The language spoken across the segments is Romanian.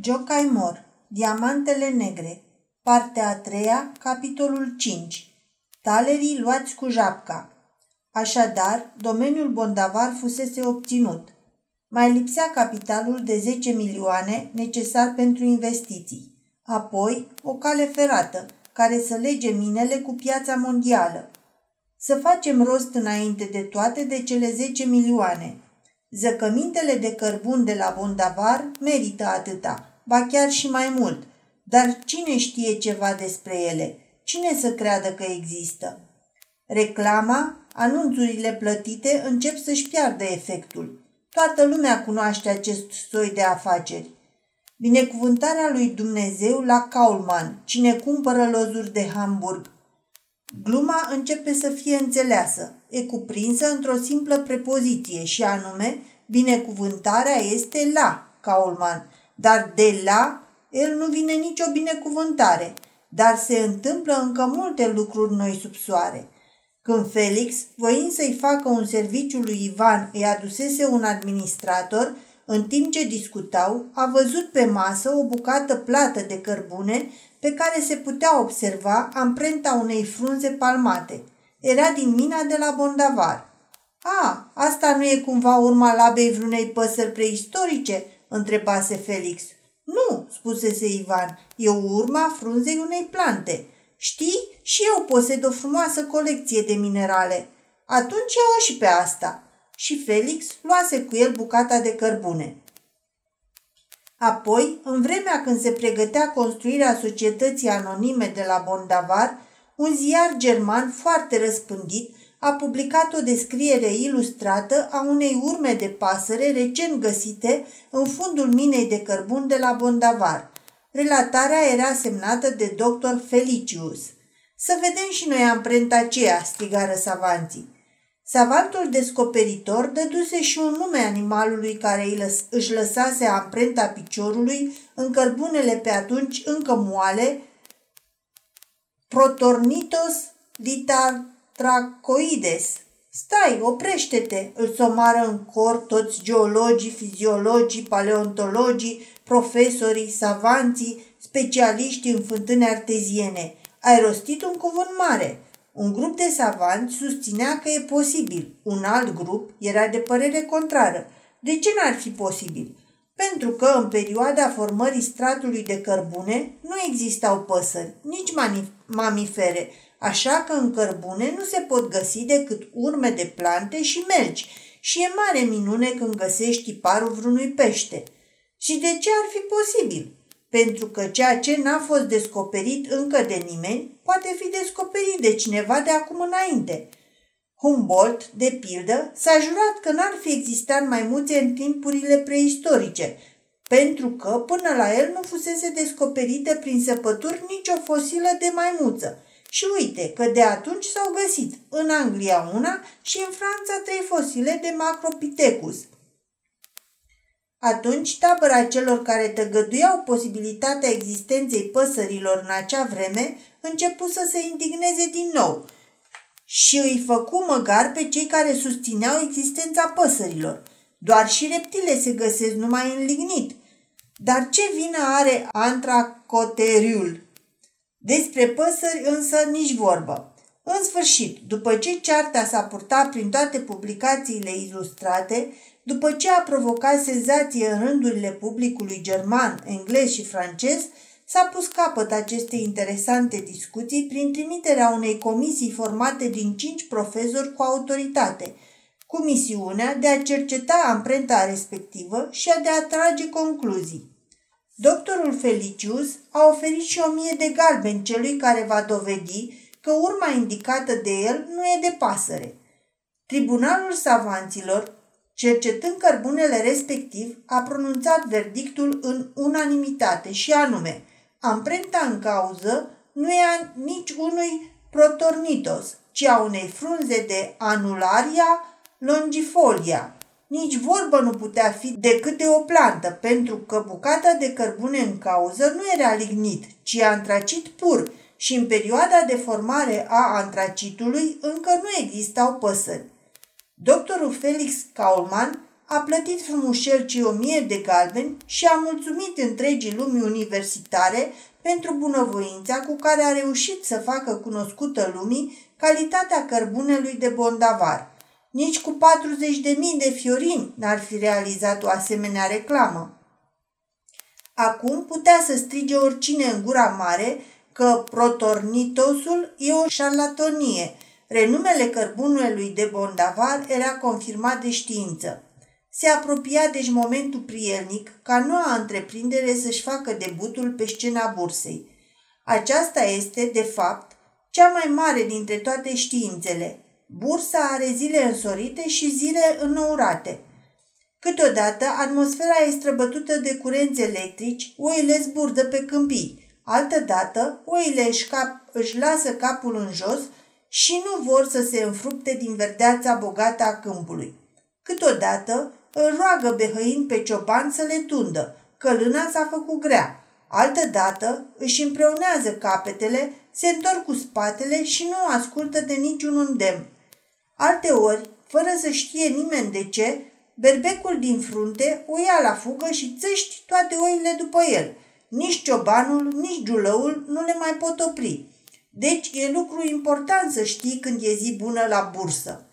Jocai Mor, Diamantele Negre, partea a treia, capitolul 5, Talerii luați cu japca. Așadar, domeniul bondavar fusese obținut. Mai lipsea capitalul de 10 milioane necesar pentru investiții. Apoi, o cale ferată, care să lege minele cu piața mondială. Să facem rost înainte de toate de cele 10 milioane. Zăcămintele de cărbun de la Bondavar merită atâta, ba chiar și mai mult. Dar cine știe ceva despre ele? Cine să creadă că există? Reclama, anunțurile plătite încep să-și piardă efectul. Toată lumea cunoaște acest soi de afaceri. Binecuvântarea lui Dumnezeu la Kaulman, cine cumpără lozuri de Hamburg. Gluma începe să fie înțeleasă, e cuprinsă într-o simplă prepoziție și anume, binecuvântarea este la Kaulman, dar de la el nu vine nicio binecuvântare, dar se întâmplă încă multe lucruri noi sub soare. Când Felix, voind să-i facă un serviciu lui Ivan, îi adusese un administrator, în timp ce discutau, a văzut pe masă o bucată plată de cărbune pe care se putea observa amprenta unei frunze palmate. Era din mina de la Bondavar. A, asta nu e cumva urma labei vreunei păsări preistorice?" întrebase Felix. Nu, spusese Ivan, e urma frunzei unei plante. Știi, și eu posed o frumoasă colecție de minerale. Atunci ia-o și pe asta. Și Felix luase cu el bucata de cărbune. Apoi, în vremea când se pregătea construirea societății anonime de la Bondavar, un ziar german foarte răspândit a publicat o descriere ilustrată a unei urme de pasăre recent găsite în fundul minei de cărbun de la Bondavar. Relatarea era semnată de dr. Felicius. Să vedem și noi amprenta aceea, strigară savanții. Savantul descoperitor dăduse și un nume animalului care își lăsase amprenta piciorului în cărbunele pe atunci încă moale, Protornitos litartracoides. Stai, oprește-te, îl somară în cor toți geologii, fiziologii, paleontologii, profesorii, savanții, specialiști în fântâne arteziene. Ai rostit un cuvânt mare – un grup de savanți susținea că e posibil, un alt grup era de părere contrară. De ce n-ar fi posibil? Pentru că în perioada formării stratului de cărbune nu existau păsări, nici mamifere, așa că în cărbune nu se pot găsi decât urme de plante și melci și e mare minune când găsești tiparul vreunui pește. Și de ce ar fi posibil? Pentru că ceea ce n-a fost descoperit încă de nimeni poate fi descoperit de cineva de acum înainte. Humboldt, de pildă, s-a jurat că n-ar fi existat maimuțe în timpurile preistorice, pentru că până la el nu fusese descoperită prin săpături nicio fosilă de maimuță. Și uite că de atunci s-au găsit în Anglia una și în Franța trei fosile de Macropithecus – atunci, tabăra celor care tăgăduiau posibilitatea existenței păsărilor în acea vreme începu să se indigneze din nou și îi făcu măgar pe cei care susțineau existența păsărilor. Doar și reptile se găsesc numai în lignit. Dar ce vină are antracoteriul? Despre păsări însă nici vorbă. În sfârșit, după ce cearta s-a purtat prin toate publicațiile ilustrate, după ce a provocat senzație în rândurile publicului german, englez și francez, s-a pus capăt acestei interesante discuții prin trimiterea unei comisii formate din cinci profesori cu autoritate, cu misiunea de a cerceta amprenta respectivă și a de a trage concluzii. Doctorul Felicius a oferit și o mie de galbeni celui care va dovedi că urma indicată de el nu e de pasăre. Tribunalul savanților, cercetând cărbunele respectiv, a pronunțat verdictul în unanimitate și anume, amprenta în cauză nu e a nici unui protornitos, ci a unei frunze de anularia longifolia. Nici vorbă nu putea fi decât de o plantă, pentru că bucata de cărbune în cauză nu era lignit, ci antracit pur și în perioada de formare a antracitului încă nu existau păsări. Doctorul Felix Kaulman a plătit frumușel cei o mie de galbeni și a mulțumit întregii lumii universitare pentru bunăvoința cu care a reușit să facă cunoscută lumii calitatea cărbunelui de bondavar. Nici cu 40.000 de fiorini n-ar fi realizat o asemenea reclamă. Acum putea să strige oricine în gura mare că protornitosul e o șarlatonie. Renumele cărbunelui de bondavar era confirmat de știință. Se apropia deci momentul prielnic ca noua întreprindere să-și facă debutul pe scena bursei. Aceasta este, de fapt, cea mai mare dintre toate științele. Bursa are zile însorite și zile înnourate. Câteodată, atmosfera e străbătută de curenți electrici, oile zburdă pe câmpii. Altădată, oile își, cap, își lasă capul în jos și nu vor să se înfrupte din verdeața bogată a câmpului. Câteodată, îl roagă behăind pe cioban să le tundă, că lâna s-a făcut grea. Altădată își împreunează capetele, se întorc cu spatele și nu ascultă de niciun îndemn. Alte ori, fără să știe nimeni de ce, berbecul din frunte o ia la fugă și țăști toate oile după el. Nici ciobanul, nici giulăul nu le mai pot opri. Deci e lucru important să știi când e zi bună la bursă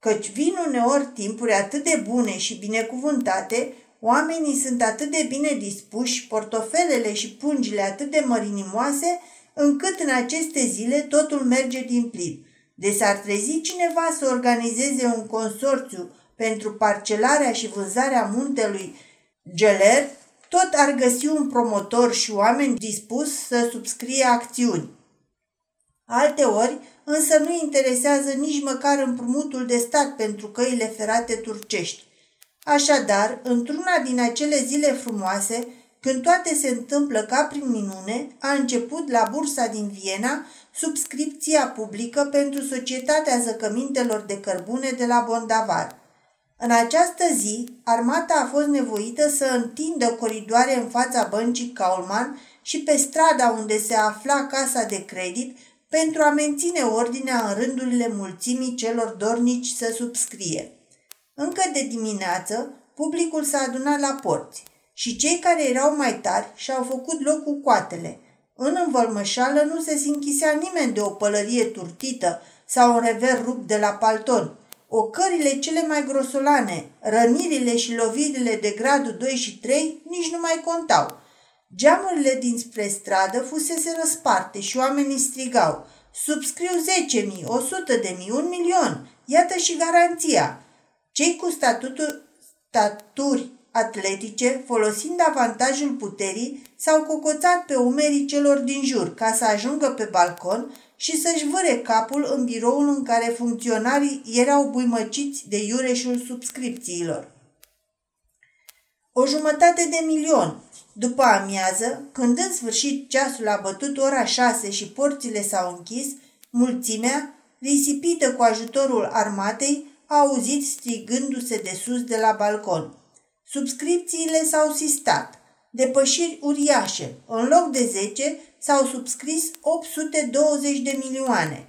căci vin uneori timpuri atât de bune și binecuvântate, oamenii sunt atât de bine dispuși, portofelele și pungile atât de mărinimoase, încât în aceste zile totul merge din plin. De s-ar trezi cineva să organizeze un consorțiu pentru parcelarea și vânzarea muntelui Geler, tot ar găsi un promotor și oameni dispus să subscrie acțiuni. Alte ori, însă nu interesează nici măcar împrumutul de stat pentru căile ferate turcești. Așadar, într-una din acele zile frumoase, când toate se întâmplă ca prin minune, a început la bursa din Viena subscripția publică pentru Societatea Zăcămintelor de Cărbune de la Bondavar. În această zi, armata a fost nevoită să întindă coridoare în fața băncii Kaulman și pe strada unde se afla casa de credit pentru a menține ordinea în rândurile mulțimii celor dornici să subscrie. Încă de dimineață, publicul s-a adunat la porți și cei care erau mai tari și-au făcut loc cu coatele. În învălmășală nu se sinchisea nimeni de o pălărie turtită sau un rever rupt de la palton. Ocările cele mai grosolane, rănirile și lovirile de gradul 2 și 3 nici nu mai contau – Geamurile dinspre stradă fusese răsparte și oamenii strigau Subscriu 10.000, 100.000, un milion, iată și garanția. Cei cu statutul, staturi atletice, folosind avantajul puterii, s-au cocoțat pe umerii celor din jur ca să ajungă pe balcon și să-și vâre capul în biroul în care funcționarii erau buimăciți de iureșul subscripțiilor. O jumătate de milion, după amiază, când în sfârșit ceasul a bătut ora șase și porțile s-au închis, mulțimea, risipită cu ajutorul armatei, a auzit strigându-se de sus de la balcon. Subscripțiile s-au sistat. Depășiri uriașe. În loc de 10 s-au subscris 820 de milioane.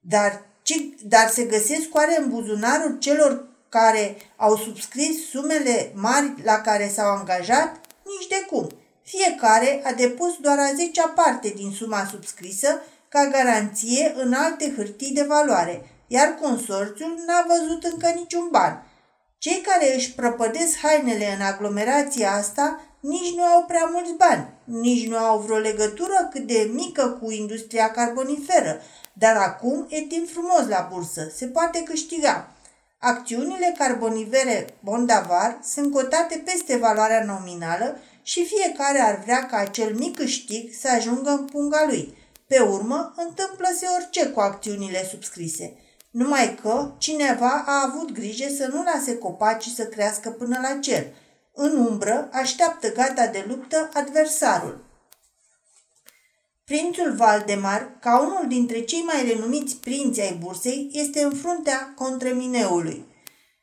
Dar, ce, dar se găsesc oare în buzunarul celor care au subscris sumele mari la care s-au angajat? Nici de cum. Fiecare a depus doar a zecea parte din suma subscrisă ca garanție în alte hârtii de valoare, iar consorțiul n-a văzut încă niciun ban. Cei care își prăpădesc hainele în aglomerația asta nici nu au prea mulți bani, nici nu au vreo legătură cât de mică cu industria carboniferă, dar acum e timp frumos la bursă, se poate câștiga. Acțiunile carbonivere Bondavar sunt cotate peste valoarea nominală și fiecare ar vrea ca acel mic câștig să ajungă în punga lui. Pe urmă, întâmplă-se orice cu acțiunile subscrise. Numai că cineva a avut grijă să nu lase copacii să crească până la cer. În umbră așteaptă gata de luptă adversarul. Prințul Valdemar, ca unul dintre cei mai renumiți prinți ai bursei, este în fruntea contremineului.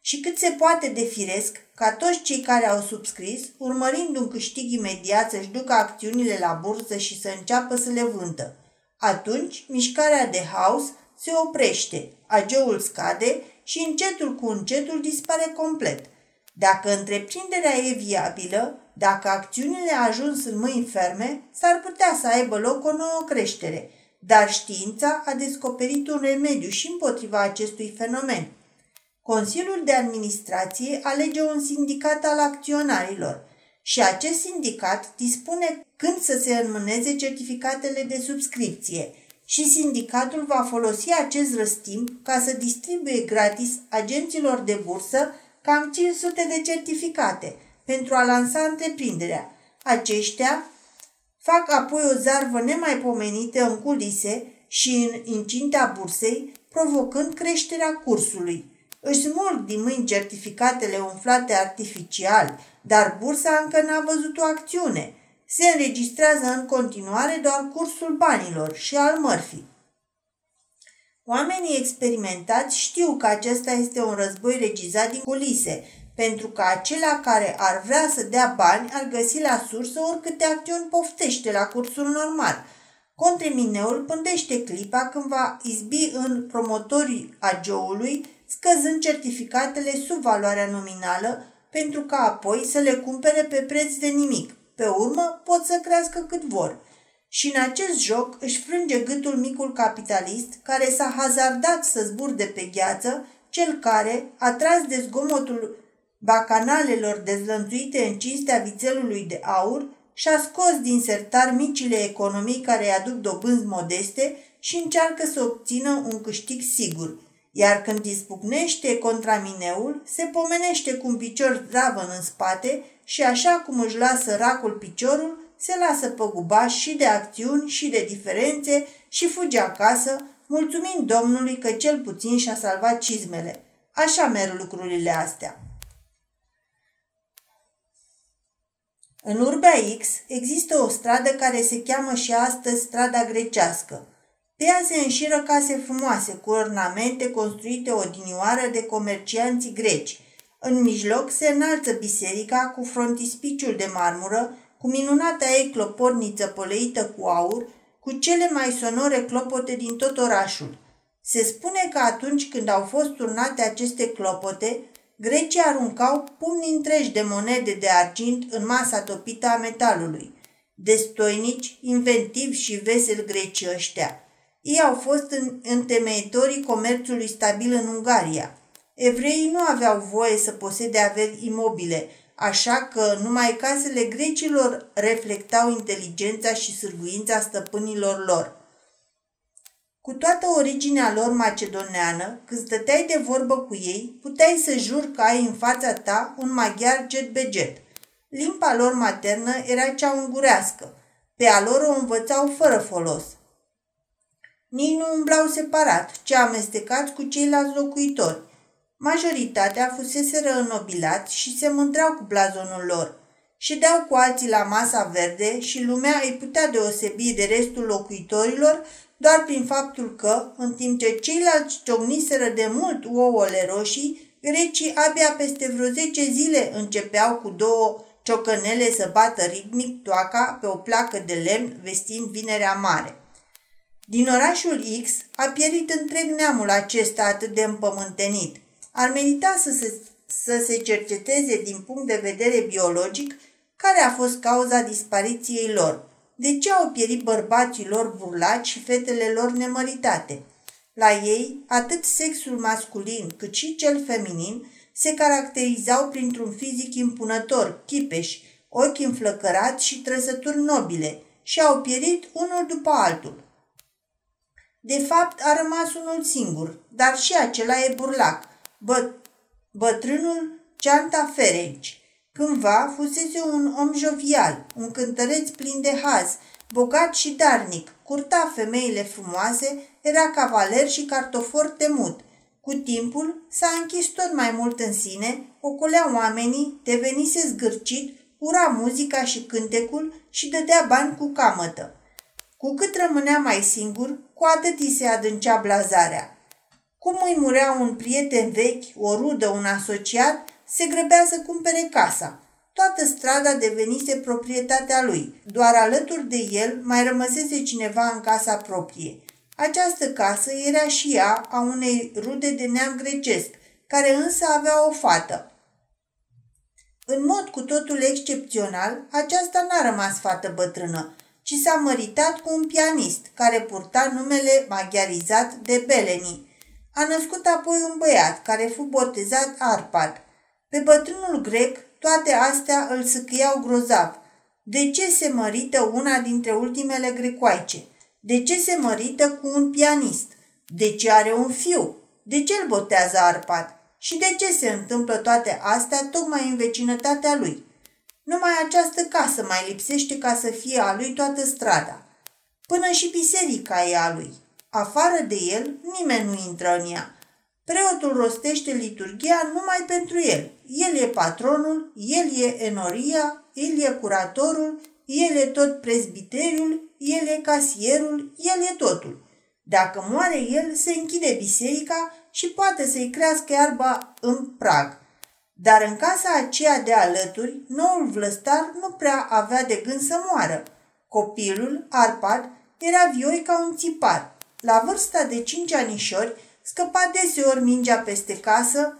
Și cât se poate de firesc, ca toți cei care au subscris, urmărind un câștig imediat să-și ducă acțiunile la bursă și să înceapă să le vândă. Atunci, mișcarea de haos se oprește, ageul scade și încetul cu încetul dispare complet. Dacă întreprinderea e viabilă, dacă acțiunile ajuns în mâini ferme, s-ar putea să aibă loc o nouă creștere, dar știința a descoperit un remediu și împotriva acestui fenomen. Consiliul de administrație alege un sindicat al acționarilor și acest sindicat dispune când să se înmâneze certificatele de subscripție și sindicatul va folosi acest răstimp ca să distribuie gratis agenților de bursă cam 500 de certificate pentru a lansa întreprinderea. Aceștia fac apoi o zarvă nemaipomenită în culise și în incinta bursei, provocând creșterea cursului. Își smulg din mâini certificatele umflate artificial, dar bursa încă n-a văzut o acțiune. Se înregistrează în continuare doar cursul banilor și al mărfii. Oamenii experimentați știu că acesta este un război regizat din culise, pentru că acela care ar vrea să dea bani ar găsi la sursă oricâte acțiuni poftește la cursul normal. Contremineul pândește clipa când va izbi în promotorii agioului, scăzând certificatele sub valoarea nominală, pentru ca apoi să le cumpere pe preț de nimic. Pe urmă pot să crească cât vor. Și în acest joc își frânge gâtul micul capitalist care s-a hazardat să zburde pe gheață, cel care, atras de zgomotul bacanalelor dezlănțuite în cinstea vițelului de aur, și-a scos din sertar micile economii care îi aduc dobânzi modeste și încearcă să obțină un câștig sigur. Iar când izbucnește contra mineul, se pomenește cu un picior zdravăn în spate și așa cum își lasă racul piciorul, se lasă păgubaș și de acțiuni și de diferențe și fuge acasă, mulțumind Domnului că cel puțin și-a salvat cizmele. Așa merg lucrurile astea. În Urbea X există o stradă care se cheamă și astăzi strada grecească. Pe ea se înșiră case frumoase, cu ornamente construite odinioară de comercianții greci. În mijloc se înalță biserica cu frontispiciul de marmură, cu minunata ei cloporniță pălăită cu aur, cu cele mai sonore clopote din tot orașul. Se spune că atunci când au fost turnate aceste clopote, Grecii aruncau pumni întregi de monede de argint în masa topită a metalului. Destoinici, inventivi și veseli greci ăștia. Ei au fost în întemeitorii comerțului stabil în Ungaria. Evreii nu aveau voie să posede averi imobile, așa că numai casele grecilor reflectau inteligența și sârguința stăpânilor lor. Cu toată originea lor macedoneană, când stăteai de vorbă cu ei, puteai să jur că ai în fața ta un maghiar jet-beget. Limba lor maternă era cea ungurească. Pe a lor o învățau fără folos. Nici nu umblau separat, ci amestecați cu ceilalți locuitori. Majoritatea fuseseră înnobilați și se mândreau cu blazonul lor. Ședeau cu alții la masa verde și lumea îi putea deosebi de restul locuitorilor doar prin faptul că, în timp ce ceilalți ciocniseră de mult ouăle roșii, grecii abia peste vreo 10 zile începeau cu două ciocănele să bată ritmic toaca pe o placă de lemn vestind vinerea mare. Din orașul X a pierit întreg neamul acesta atât de împământenit. Ar merita să se, să se cerceteze din punct de vedere biologic care a fost cauza dispariției lor – de ce au pierit bărbații lor burlaci și fetele lor nemăritate? La ei, atât sexul masculin cât și cel feminin se caracterizau printr-un fizic impunător, chipeș, ochi înflăcărați și trăsături nobile și au pierit unul după altul. De fapt, a rămas unul singur, dar și acela e burlac, bă, bătrânul Ceanta Ferenci, Cândva fusese un om jovial, un cântăreț plin de haz, bogat și darnic, curta femeile frumoase, era cavaler și cartofor temut. Cu timpul s-a închis tot mai mult în sine, ocolea oamenii, devenise zgârcit, ura muzica și cântecul și dădea bani cu camătă. Cu cât rămânea mai singur, cu atât îi se adâncea blazarea. Cum îi murea un prieten vechi, o rudă, un asociat, se grăbea să cumpere casa. Toată strada devenise proprietatea lui. Doar alături de el mai rămăsese cineva în casa proprie. Această casă era și ea a unei rude de neam grecesc, care însă avea o fată. În mod cu totul excepțional, aceasta n-a rămas fată bătrână, ci s-a măritat cu un pianist care purta numele maghiarizat de Beleni. A născut apoi un băiat care fu botezat Arpad. Pe bătrânul grec toate astea îl săcăiau grozav. De ce se mărită una dintre ultimele grecoaice? De ce se mărită cu un pianist? De ce are un fiu? De ce îl botează Arpad? Și de ce se întâmplă toate astea tocmai în vecinătatea lui? Numai această casă mai lipsește ca să fie a lui toată strada. Până și biserica e a lui. Afară de el, nimeni nu intră în ea. Preotul rostește liturgia numai pentru el. El e patronul, el e enoria, el e curatorul, el e tot prezbiteriul, el e casierul, el e totul. Dacă moare el, se închide biserica și poate să-i crească iarba în prag. Dar în casa aceea de alături, noul vlăstar nu prea avea de gând să moară. Copilul, Arpad, era vioi ca un țipar. La vârsta de cinci anișori, scăpa deseori mingea peste casă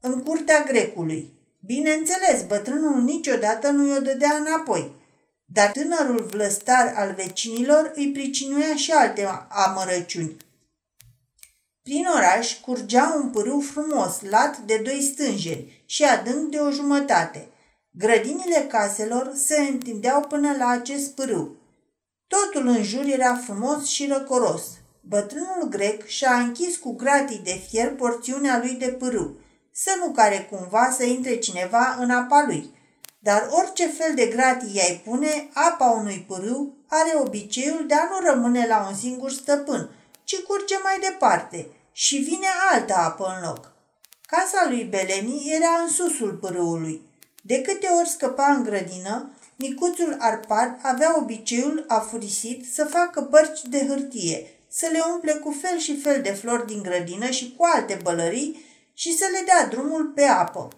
în curtea grecului. Bineînțeles, bătrânul niciodată nu i-o dădea înapoi. Dar tânărul vlăstar al vecinilor îi pricinuia și alte amărăciuni. Prin oraș curgea un pârâu frumos, lat de doi stânjeni și adânc de o jumătate. Grădinile caselor se întindeau până la acest pârâu. Totul în jur era frumos și răcoros. Bătrânul grec și-a închis cu gratii de fier porțiunea lui de pârâu, să nu care cumva să intre cineva în apa lui. Dar orice fel de gratii i-ai pune, apa unui pârâu are obiceiul de a nu rămâne la un singur stăpân, ci curge mai departe și vine alta apă în loc. Casa lui Beleni era în susul pârâului. De câte ori scăpa în grădină, micuțul Arpad avea obiceiul afurisit să facă bărci de hârtie, să le umple cu fel și fel de flori din grădină și cu alte bălării și să le dea drumul pe apă.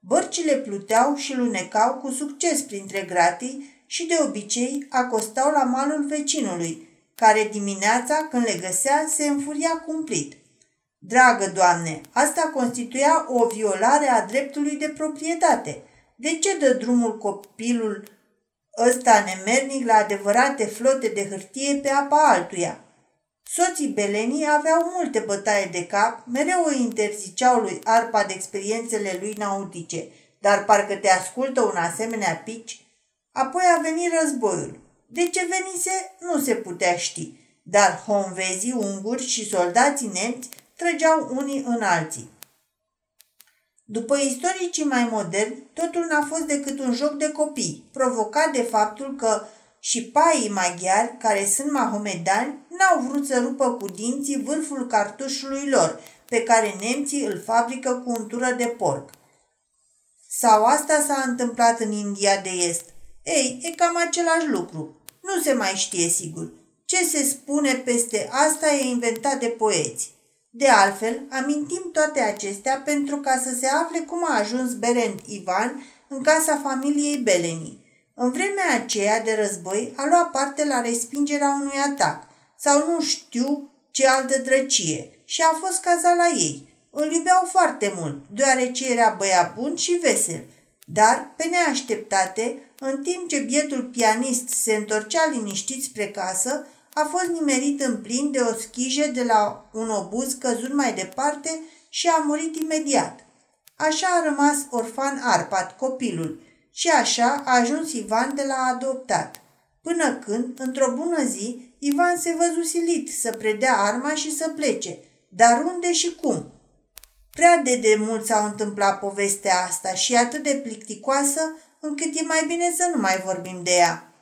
Bărcile pluteau și lunecau cu succes printre gratii și de obicei acostau la malul vecinului, care dimineața, când le găsea, se înfuria cumplit. Dragă doamne, asta constituia o violare a dreptului de proprietate. De ce dă drumul copilul ăsta nemernic la adevărate flote de hârtie pe apa altuia? Soții Belenii aveau multe bătaie de cap, mereu îi interziceau lui Arpa de experiențele lui nautice, dar parcă te ascultă un asemenea pici. Apoi a venit războiul. De ce venise, nu se putea ști, dar honvezii, unguri și soldații nemți trăgeau unii în alții. După istoricii mai moderni, totul n-a fost decât un joc de copii, provocat de faptul că și paii maghiari, care sunt mahomedani, n-au vrut să rupă cu dinții vârful cartușului lor, pe care nemții îl fabrică cu untură de porc. Sau asta s-a întâmplat în India de Est. Ei, e cam același lucru. Nu se mai știe sigur. Ce se spune peste asta e inventat de poeți. De altfel, amintim toate acestea pentru ca să se afle cum a ajuns Berend Ivan în casa familiei Beleni. În vremea aceea de război a luat parte la respingerea unui atac sau nu știu ce altă drăcie și a fost cazat la ei. Îl iubeau foarte mult, deoarece era băiat bun și vesel. Dar, pe neașteptate, în timp ce bietul pianist se întorcea liniștit spre casă, a fost nimerit în plin de o schijă de la un obuz căzut mai departe și a murit imediat. Așa a rămas orfan Arpat, copilul, și așa a ajuns Ivan de la adoptat. Până când, într-o bună zi, Ivan se văzu silit să predea arma și să plece. Dar unde și cum? Prea de demult s-a întâmplat povestea asta și atât de plicticoasă încât e mai bine să nu mai vorbim de ea.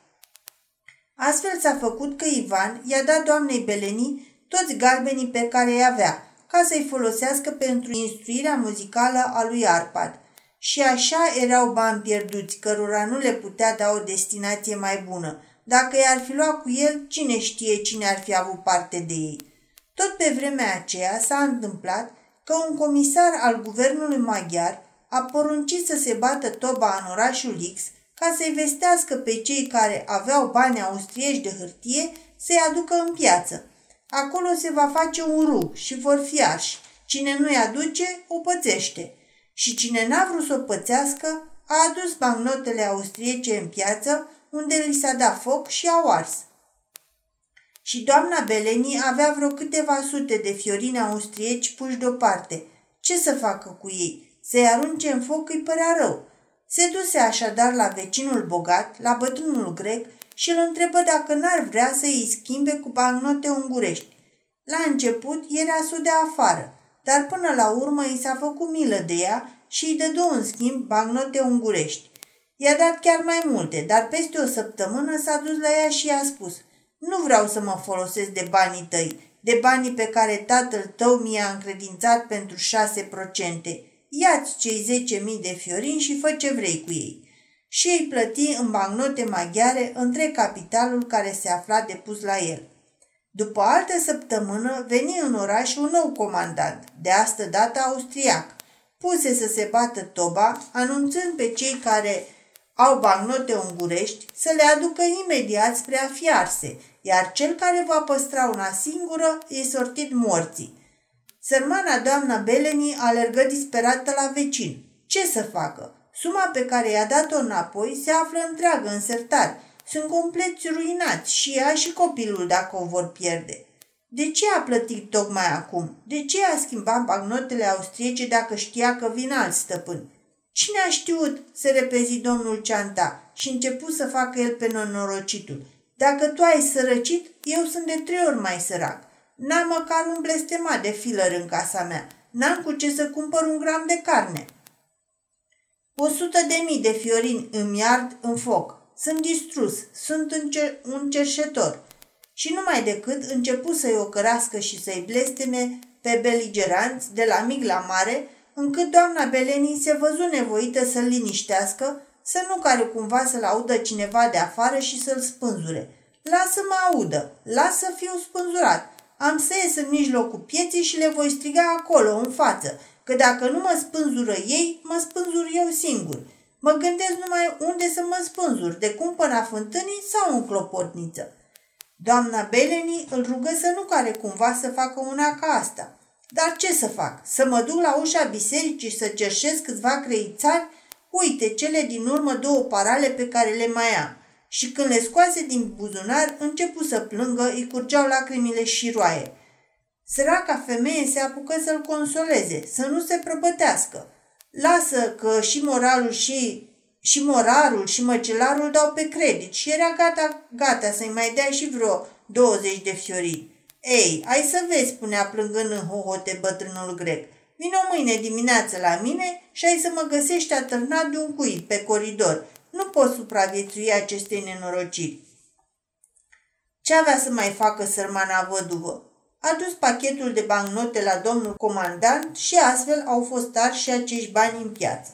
Astfel s-a făcut că Ivan i-a dat doamnei Beleni toți galbenii pe care îi avea, ca să-i folosească pentru instruirea muzicală a lui Arpad. Și așa erau bani pierduți, cărora nu le putea da o destinație mai bună. Dacă i-ar fi luat cu el, cine știe cine ar fi avut parte de ei. Tot pe vremea aceea s-a întâmplat că un comisar al guvernului maghiar a poruncit să se bată toba în orașul X ca să-i vestească pe cei care aveau bani austrieși de hârtie să-i aducă în piață. Acolo se va face un ru și vor fi arși. Cine nu-i aduce, o pățește. Și cine n-a vrut să o pățească, a adus bancnotele austriece în piață, unde li s-a dat foc și au ars. Și doamna Beleni avea vreo câteva sute de fiorini austrieci puși deoparte. Ce să facă cu ei? Să-i arunce în foc îi părea rău. Se duse așadar la vecinul bogat, la bătrânul grec, și îl întrebă dacă n-ar vrea să îi schimbe cu bancnote ungurești. La început era să de afară, dar până la urmă i s-a făcut milă de ea și îi dădu în schimb bancnote ungurești. I-a dat chiar mai multe, dar peste o săptămână s-a dus la ea și i-a spus Nu vreau să mă folosesc de banii tăi, de banii pe care tatăl tău mi-a încredințat pentru șase procente. Ia-ți cei 10.000 de fiorini și fă ce vrei cu ei și îi plăti în bancnote maghiare între capitalul care se afla depus la el. După altă săptămână veni în oraș un nou comandant, de astă dată austriac. Puse să se bată toba, anunțând pe cei care au bancnote ungurești să le aducă imediat spre a fi arse, iar cel care va păstra una singură e sortit morții. Sărmana doamna Beleni alergă disperată la vecin. Ce să facă? Suma pe care i-a dat-o înapoi se află întreagă în sertar. Sunt complet ruinați și ea și copilul dacă o vor pierde. De ce a plătit tocmai acum? De ce a schimbat bagnotele austriece dacă știa că vin alți stăpâni? Cine a știut, se repezi domnul Ceanta și început să facă el pe nenorocitul. Dacă tu ai sărăcit, eu sunt de trei ori mai sărac. N-am măcar un blestemat de filăr în casa mea. N-am cu ce să cumpăr un gram de carne. O sută de mii de fiorini îmi ard în foc. Sunt distrus, sunt încer- un cerșetor. Și numai decât începu să-i ocărască și să-i blesteme pe beligeranți de la mic la mare, încât doamna Beleni se văzu nevoită să-l liniștească, să nu care cumva să-l audă cineva de afară și să-l spânzure. Lasă-mă audă, lasă fiu spânzurat. Am să ies în mijlocul pieții și le voi striga acolo, în față, că dacă nu mă spânzură ei, mă spânzur eu singur. Mă gândesc numai unde să mă spânzur, de cumpăna fântânii sau în clopotniță. Doamna Beleni îl rugă să nu care cumva să facă una ca asta. Dar ce să fac? Să mă duc la ușa bisericii și să cerșesc câțiva creițari? Uite, cele din urmă două parale pe care le mai am. Și când le scoase din buzunar, începu să plângă, îi curgeau lacrimile și roaie. Săraca femeie se apucă să-l consoleze, să nu se prăbătească. Lasă că și moralul și, și morarul și măcelarul dau pe credit și era gata, gata să-i mai dea și vreo 20 de fiori. Ei, ai să vezi, spunea plângând în hohote bătrânul grec. Vino mâine dimineață la mine și ai să mă găsești atârnat de un cuit pe coridor. Nu pot supraviețui acestei nenorociri. Ce avea să mai facă sărmana văduvă? A dus pachetul de bancnote la domnul comandant și astfel au fost arși și acești bani în piață.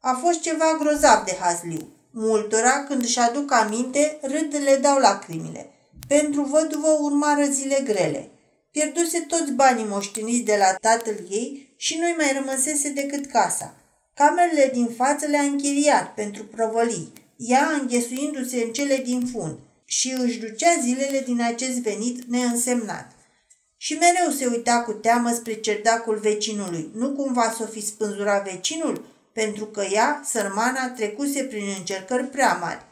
A fost ceva grozav de hazliu. Multora, când își aduc aminte, râd le dau lacrimile. Pentru văduvă urmară zile grele. Pierduse toți banii moșteniți de la tatăl ei și nu-i mai rămăsese decât casa. Camerele din față le-a închiriat pentru prăvălii, ea înghesuindu-se în cele din fund și își ducea zilele din acest venit neînsemnat și mereu se uita cu teamă spre cerdacul vecinului. Nu cumva să o fi spânzurat vecinul? Pentru că ea, sărmana, trecuse prin încercări prea mari.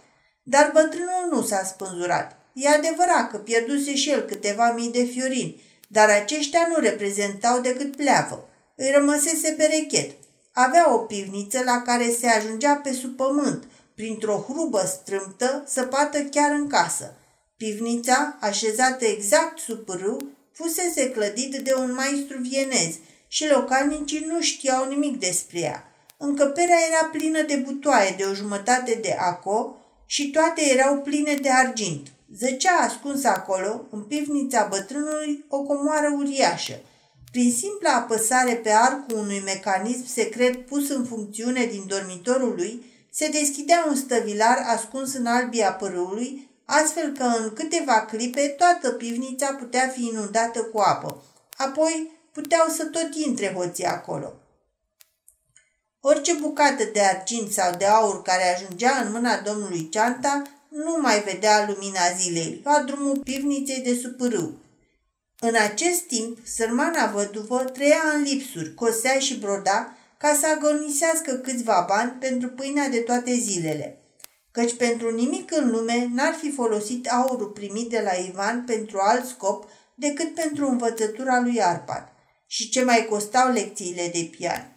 Dar bătrânul nu s-a spânzurat. E adevărat că pierduse și el câteva mii de fiorini, dar aceștia nu reprezentau decât pleavă. Îi rămăsese perechet. Avea o pivniță la care se ajungea pe sub pământ, printr-o hrubă strâmtă, săpată chiar în casă. Pivnița, așezată exact sub pârâu, fusese clădit de un maestru vienez și localnicii nu știau nimic despre ea. Încăperea era plină de butoaie de o jumătate de aco și toate erau pline de argint. Zăcea ascuns acolo, în pivnița bătrânului, o comoară uriașă. Prin simpla apăsare pe arcul unui mecanism secret pus în funcțiune din dormitorul lui, se deschidea un stăvilar ascuns în albia părâului astfel că în câteva clipe toată pivnița putea fi inundată cu apă. Apoi puteau să tot intre hoții acolo. Orice bucată de argint sau de aur care ajungea în mâna domnului Ceanta nu mai vedea lumina zilei, lua drumul pivniței de supărâu. În acest timp, sărmana văduvă trăia în lipsuri, cosea și broda, ca să agonisească câțiva bani pentru pâinea de toate zilele. Căci pentru nimic în lume n-ar fi folosit aurul primit de la Ivan pentru alt scop decât pentru învățătura lui Arpad. Și ce mai costau lecțiile de pian.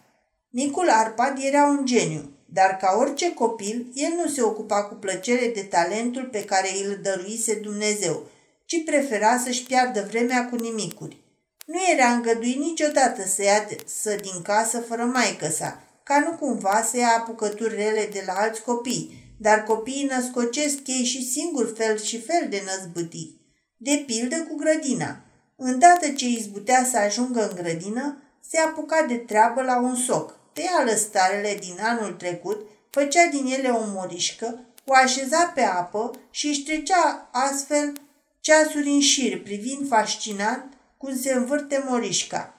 Micul Arpad era un geniu, dar ca orice copil, el nu se ocupa cu plăcere de talentul pe care îl dăruise Dumnezeu, ci prefera să-și piardă vremea cu nimicuri. Nu era îngăduit niciodată să ia să din casă fără maică sa, ca nu cumva să ia apucături rele de la alți copii, dar copiii născocesc ei și singur fel și fel de năzbâtii. De pildă cu grădina. Îndată ce izbutea să ajungă în grădină, se apuca de treabă la un soc, tăia lăstarele din anul trecut, făcea din ele o morișcă, o așeza pe apă și își trecea astfel ceasuri în șir, privind fascinat cum se învârte morișca.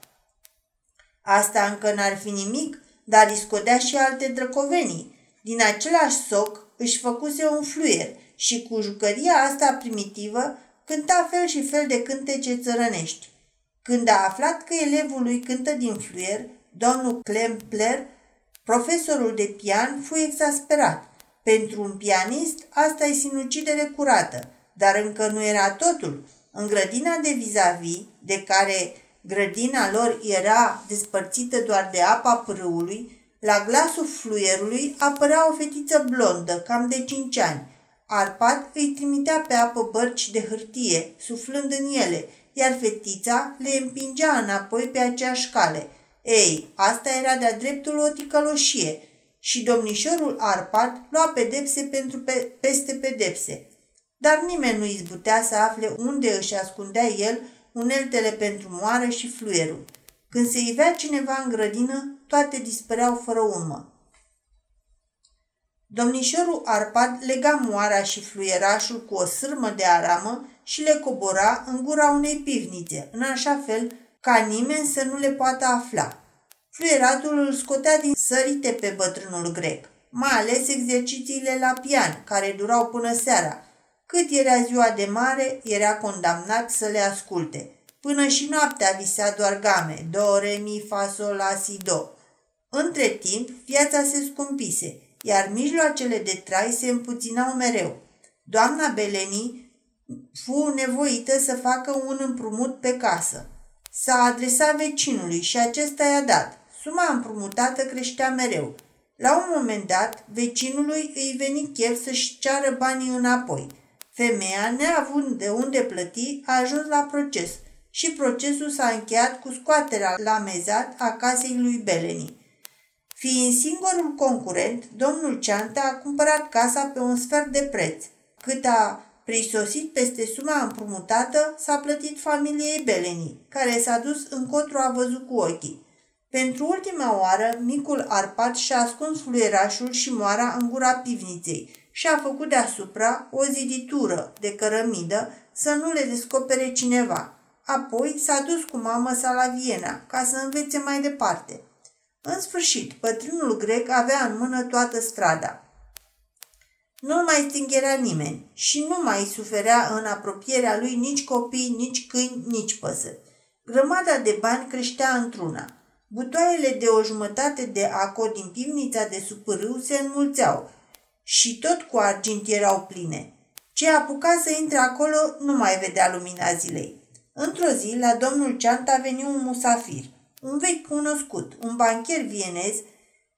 Asta încă n-ar fi nimic, dar îi scodea și alte drăcovenii. Din același soc își făcuse un fluier și cu jucăria asta primitivă cânta fel și fel de cântece țărănești. Când a aflat că elevul lui cântă din fluier, domnul Klempler, profesorul de pian, fu exasperat. Pentru un pianist, asta e sinucidere curată, dar încă nu era totul. În grădina de vis-a-vis, de care grădina lor era despărțită doar de apa prâului, la glasul fluierului apărea o fetiță blondă, cam de cinci ani. Arpad îi trimitea pe apă bărci de hârtie, suflând în ele, iar fetița le împingea înapoi pe aceeași cale. Ei, asta era de-a dreptul o ticăloșie și domnișorul Arpad lua pedepse pentru pe, peste pedepse. Dar nimeni nu izbutea să afle unde își ascundea el uneltele pentru moară și fluierul. Când se ivea cineva în grădină, toate dispăreau fără urmă. Domnișorul Arpad lega moara și fluierașul cu o sârmă de aramă și le cobora în gura unei pivnițe, în așa fel ca nimeni să nu le poată afla. Fluieratul îl scotea din sărite pe bătrânul grec, mai ales exercițiile la pian, care durau până seara. Cât era ziua de mare, era condamnat să le asculte. Până și noaptea visea doar game, do, re, mi, fa, sol, la, si, do. Între timp, viața se scumpise, iar mijloacele de trai se împuținau mereu. Doamna Beleni fu nevoită să facă un împrumut pe casă. S-a adresat vecinului și acesta i-a dat. Suma împrumutată creștea mereu. La un moment dat, vecinului îi veni chef să-și ceară banii înapoi. Femeia, neavând de unde plăti, a ajuns la proces și procesul s-a încheiat cu scoaterea la mezat a casei lui Beleni. Fiind singurul concurent, domnul Ceanta a cumpărat casa pe un sfert de preț. Cât a prisosit peste suma împrumutată, s-a plătit familiei Beleni, care s-a dus încotro a văzut cu ochii. Pentru ultima oară, micul Arpad și-a ascuns fluierașul și moara în gura pivniței și a făcut deasupra o ziditură de cărămidă să nu le descopere cineva. Apoi s-a dus cu mama sa la Viena ca să învețe mai departe. În sfârșit, bătrânul grec avea în mână toată strada. Nu mai stingherea nimeni și nu mai suferea în apropierea lui nici copii, nici câini, nici păsări. Grămada de bani creștea într-una. Butoaiele de o jumătate de aco din pivnița de supărâu se înmulțeau și tot cu argint erau pline. Ce apuca să intre acolo nu mai vedea lumina zilei. Într-o zi, la domnul Ceant a venit un musafir, un vechi cunoscut, un bancher vienez,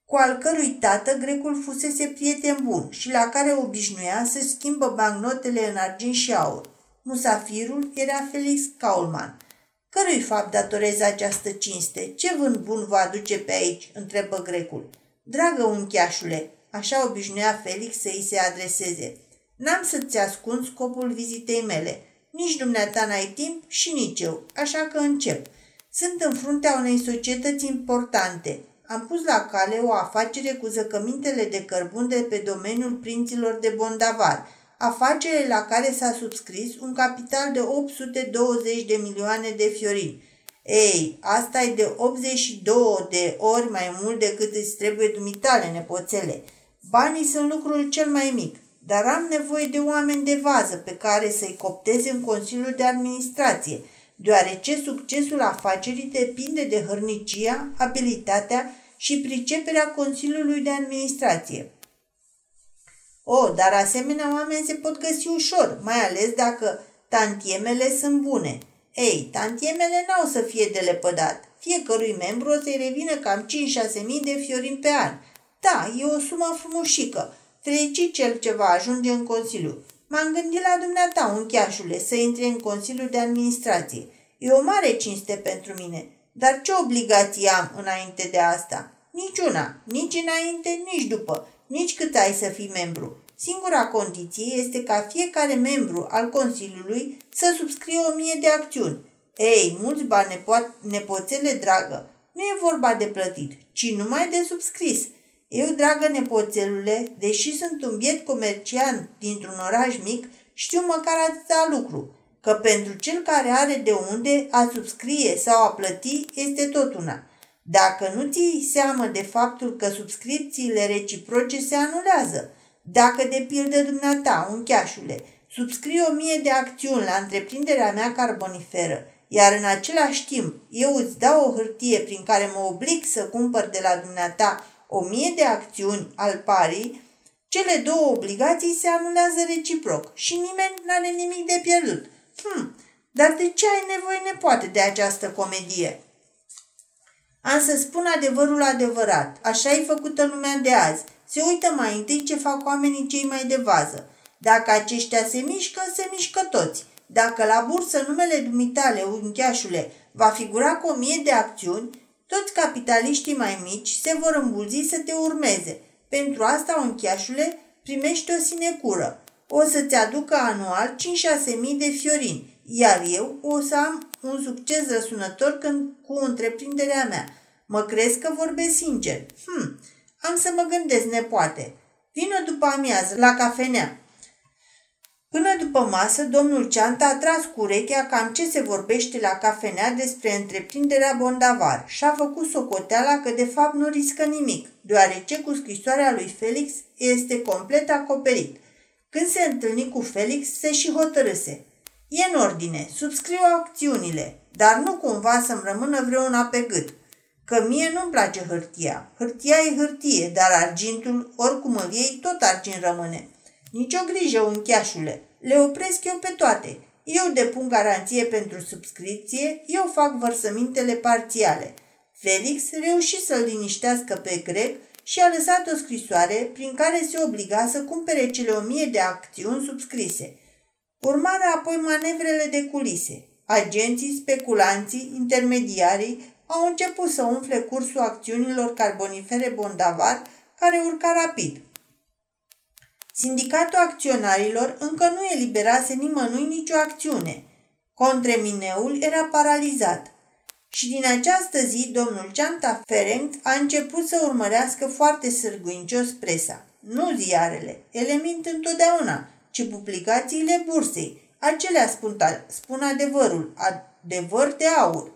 cu al cărui tată grecul fusese prieten bun și la care obișnuia să schimbă bancnotele în argint și aur. Musafirul era Felix Kaulman. Cărui fapt datorezi această cinste? Ce vânt bun vă aduce pe aici?" întrebă grecul. Dragă unchiașule, așa obișnuia Felix să îi se adreseze. N-am să-ți ascund scopul vizitei mele. Nici dumneata n-ai timp și nici eu, așa că încep. Sunt în fruntea unei societăți importante. Am pus la cale o afacere cu zăcămintele de cărbun de pe domeniul prinților de Bondavar, afacere la care s-a subscris un capital de 820 de milioane de fiorini. Ei, asta e de 82 de ori mai mult decât îți trebuie dumitale, nepoțele. Banii sunt lucrul cel mai mic, dar am nevoie de oameni de vază pe care să-i copteze în Consiliul de Administrație, deoarece succesul afacerii depinde de hărnicia, abilitatea și priceperea Consiliului de Administrație. O, dar asemenea oameni se pot găsi ușor, mai ales dacă tantiemele sunt bune. Ei, tantiemele n-au să fie de lepădat. Fiecărui membru o să-i revină cam 5-6 mii de fiorini pe an. Da, e o sumă frumușică. Fericit cel ce va ajunge în Consiliu. M-am gândit la dumneata, uncheașule, să intre în Consiliul de Administrație. E o mare cinste pentru mine. Dar ce obligații am înainte de asta? Niciuna, nici înainte, nici după, nici cât ai să fii membru. Singura condiție este ca fiecare membru al Consiliului să subscrie o mie de acțiuni. Ei, mulți bani nepo- nepoțele dragă, nu e vorba de plătit, ci numai de subscris. Eu, dragă nepoțelule, deși sunt un biet comerciant dintr-un oraș mic, știu măcar atâta lucru, că pentru cel care are de unde a subscrie sau a plăti este tot una. Dacă nu ții seamă de faptul că subscripțiile reciproce se anulează, dacă de pildă dumneata, uncheașule, subscrii o mie de acțiuni la întreprinderea mea carboniferă, iar în același timp eu îți dau o hârtie prin care mă oblig să cumpăr de la dumneata o mie de acțiuni al parii, cele două obligații se anulează reciproc și nimeni nu are nimic de pierdut. Hm, dar de ce ai nevoie nepoate de această comedie? Am să spun adevărul adevărat. Așa e făcută lumea de azi. Se uită mai întâi ce fac oamenii cei mai de vază. Dacă aceștia se mișcă, se mișcă toți. Dacă la bursă numele dumitale, uncheașule, va figura cu o mie de acțiuni, toți capitaliștii mai mici se vor îmbulzi să te urmeze. Pentru asta, uncheașule, primești o sinecură. O să-ți aducă anual 5-6 mii de fiorini, iar eu o să am un succes răsunător când, cu întreprinderea mea. Mă crezi că vorbesc sincer? Hm, am să mă gândesc, nepoate. Vină după amiază, la cafenea. Până după masă, domnul Ceanta a tras cu urechea cam ce se vorbește la cafenea despre întreprinderea Bondavar și a făcut socoteala că de fapt nu riscă nimic, deoarece cu scrisoarea lui Felix este complet acoperit. Când se întâlni cu Felix, se și hotărâse. E în ordine, subscriu acțiunile, dar nu cumva să-mi rămână vreuna pe gât. Că mie nu-mi place hârtia. Hârtia e hârtie, dar argintul, oricum îl iei, tot argint rămâne. Nici o grijă, uncheașule. Le opresc eu pe toate. Eu depun garanție pentru subscripție, eu fac vărsămintele parțiale. Felix reuși să-l liniștească pe grec și a lăsat o scrisoare prin care se obliga să cumpere cele o mie de acțiuni subscrise. Urmare apoi manevrele de culise. Agenții, speculanții, intermediarii au început să umfle cursul acțiunilor carbonifere bondavar, care urca rapid. Sindicatul acționarilor încă nu eliberase nimănui nicio acțiune. Contremineul era paralizat. Și din această zi, domnul Ceanta Ferenc a început să urmărească foarte sârguincios presa. Nu ziarele, ele mint întotdeauna, ci publicațiile bursei. Acelea spun, spun adevărul, adevăr de aur.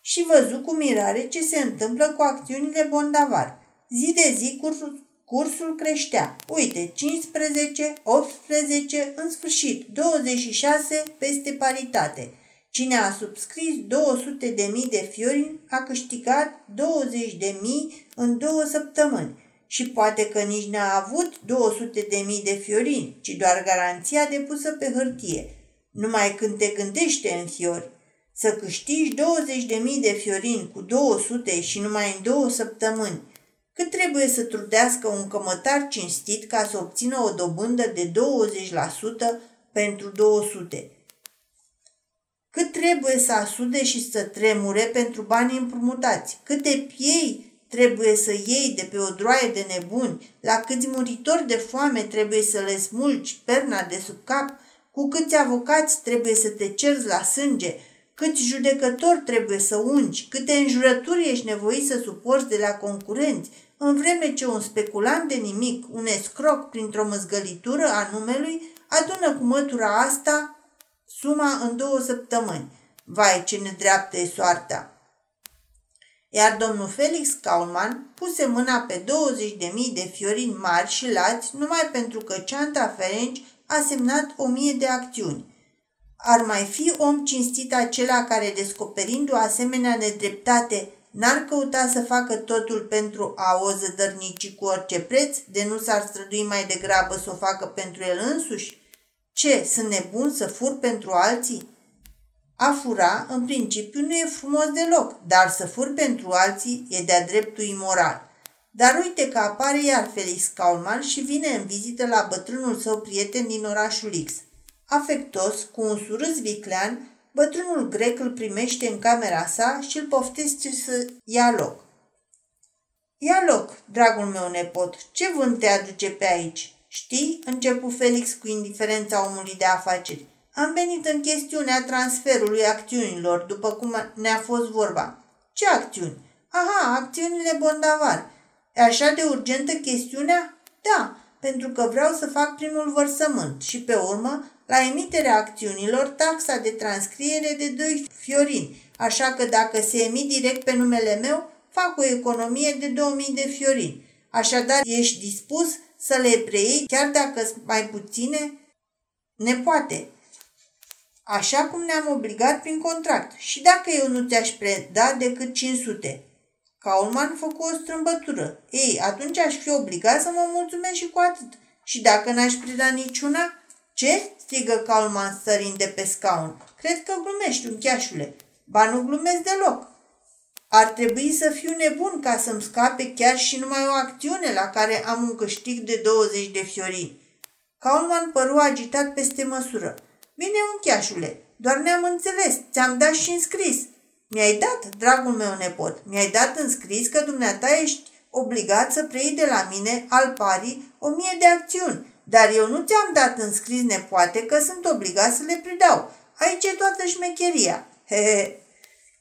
Și văzu cu mirare ce se întâmplă cu acțiunile bondavar. Zi de zi cursul, cursul creștea. Uite, 15, 18, în sfârșit, 26 peste paritate. Cine a subscris 200 de mii de fiori a câștigat 20 de mii în două săptămâni și poate că nici n-a avut 200 de mii de fiorini, ci doar garanția depusă pe hârtie. Numai când te gândește în fiori, să câștigi 20 de mii de fiorini cu 200 și numai în două săptămâni, cât trebuie să trudească un cămătar cinstit ca să obțină o dobândă de 20% pentru 200. Cât trebuie să asude și să tremure pentru banii împrumutați, câte piei trebuie să iei de pe o droaie de nebuni, la câți muritori de foame trebuie să le smulgi perna de sub cap, cu câți avocați trebuie să te cerzi la sânge, câți judecători trebuie să ungi, câte înjurături ești nevoit să suporți de la concurenți, în vreme ce un speculant de nimic, un escroc printr-o măzgălitură a numelui, adună cu mătura asta suma în două săptămâni. Vai, ce nedreaptă e soarta! iar domnul Felix Kaulman puse mâna pe 20.000 de fiorini mari și lați numai pentru că Ceanta Ferenci a semnat o mie de acțiuni. Ar mai fi om cinstit acela care, descoperindu o asemenea nedreptate, N-ar căuta să facă totul pentru a o zădărnici cu orice preț, de nu s-ar strădui mai degrabă să o facă pentru el însuși? Ce, sunt nebun să fur pentru alții? A fura, în principiu, nu e frumos deloc, dar să fur pentru alții e de-a dreptul imoral. Dar uite că apare iar Felix Kaulman și vine în vizită la bătrânul său prieten din orașul X. Afectos, cu un surâs viclean, bătrânul grec îl primește în camera sa și îl poftește să ia loc. Ia loc, dragul meu nepot, ce vânt te aduce pe aici? Știi, începu Felix cu indiferența omului de afaceri. Am venit în chestiunea transferului acțiunilor, după cum ne-a fost vorba. Ce acțiuni? Aha, acțiunile Bondavar. E așa de urgentă chestiunea? Da, pentru că vreau să fac primul vărsământ și pe urmă, la emiterea acțiunilor, taxa de transcriere de 2 fiorini, așa că dacă se emit direct pe numele meu, fac o economie de 2000 de fiorini. Așadar, ești dispus să le preiei chiar dacă sunt mai puține? Ne poate. Așa cum ne-am obligat prin contract. Și dacă eu nu ți-aș preda decât 500? Kaulman făcu o strâmbătură. Ei, atunci aș fi obligat să mă mulțumesc și cu atât. Și dacă n-aș preda niciuna? Ce? Strigă Kaulman sărind de pe scaun. Cred că glumești, uncheașule. Ba nu glumesc deloc. Ar trebui să fiu nebun ca să-mi scape chiar și numai o acțiune la care am un câștig de 20 de fiorini. Kaulman păru agitat peste măsură. Bine, uncheașule, doar ne-am înțeles, ți-am dat și înscris. Mi-ai dat, dragul meu nepot, mi-ai dat înscris că dumneata ești obligat să preiei de la mine al parii o mie de acțiuni, dar eu nu ți-am dat înscris nepoate că sunt obligat să le predau. Aici e toată șmecheria. He, he.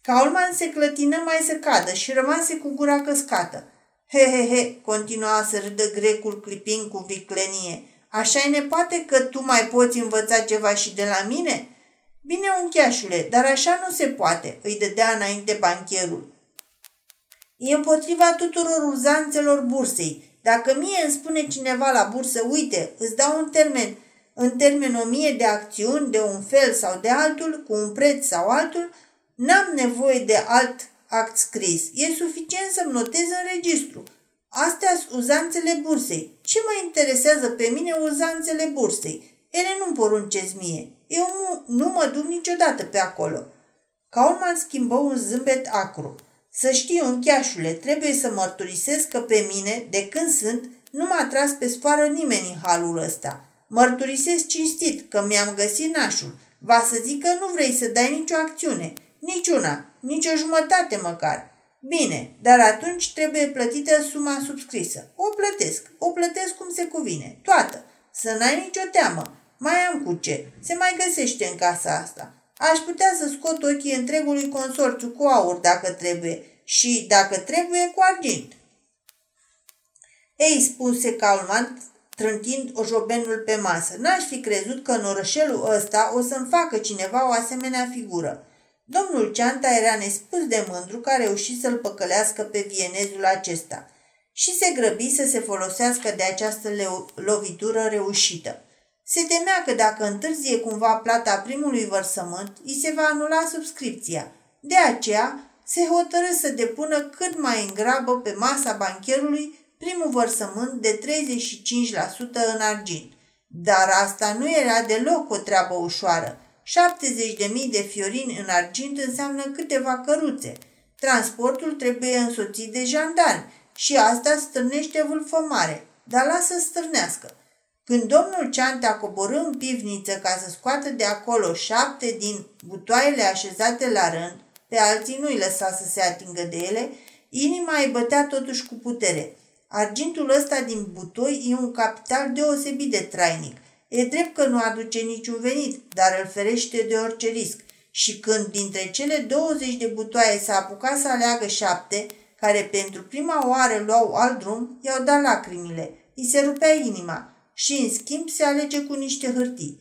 Kaulman se clătină mai să cadă și rămase cu gura căscată. He, he, he, continua să râdă grecul clipind cu viclenie. așa e nepoate că tu mai poți învăța ceva și de la mine?" Bine, uncheașule, dar așa nu se poate, îi dădea înainte bancherul. E împotriva tuturor uzanțelor bursei. Dacă mie îmi spune cineva la bursă, uite, îți dau un termen, în termen o mie de acțiuni, de un fel sau de altul, cu un preț sau altul, n-am nevoie de alt act scris. E suficient să-mi notez în registru. Astea sunt uzanțele bursei. Ce mă interesează pe mine uzanțele bursei? Ele nu-mi poruncesc mie. Eu nu, nu mă duc niciodată pe acolo. Kaulman schimbă un zâmbet acru. Să știi, uncheașule, trebuie să mărturisesc că pe mine, de când sunt, nu m-a tras pe sfoară nimeni în halul ăsta. Mărturisesc cinstit că mi-am găsit nașul. Va să zic că nu vrei să dai nicio acțiune. Niciuna, nici o jumătate măcar. Bine, dar atunci trebuie plătită suma subscrisă. O plătesc, o plătesc cum se cuvine, toată. Să n-ai nicio teamă. Mai am cu ce. Se mai găsește în casa asta. Aș putea să scot ochii întregului consorțiu cu aur dacă trebuie și, dacă trebuie, cu argint. Ei, spuse calmant, trântind o jobenul pe masă, n-aș fi crezut că în orășelul ăsta o să-mi facă cineva o asemenea figură. Domnul Ceanta era nespus de mândru că a reușit să-l păcălească pe vienezul acesta și se grăbi să se folosească de această lovitură reușită. Se temea că dacă întârzie cumva plata primului vărsământ, îi se va anula subscripția. De aceea, se hotărâ să depună cât mai în grabă pe masa bancherului primul vărsământ de 35% în argint. Dar asta nu era deloc o treabă ușoară. 70.000 de fiorini în argint înseamnă câteva căruțe. Transportul trebuie însoțit de jandarmi și asta stârnește vâlfă mare, dar lasă stârnească. Când domnul Ceantea coborâ în pivniță ca să scoată de acolo șapte din butoaiele așezate la rând, pe alții nu-i lăsa să se atingă de ele, inima îi bătea totuși cu putere. Argintul ăsta din butoi e un capital deosebit de trainic. E drept că nu aduce niciun venit, dar îl ferește de orice risc. Și când dintre cele 20 de butoaie s-a apucat să aleagă șapte, care pentru prima oară luau alt drum, i-au dat lacrimile. I se rupea inima și, în schimb, se alege cu niște hârtii.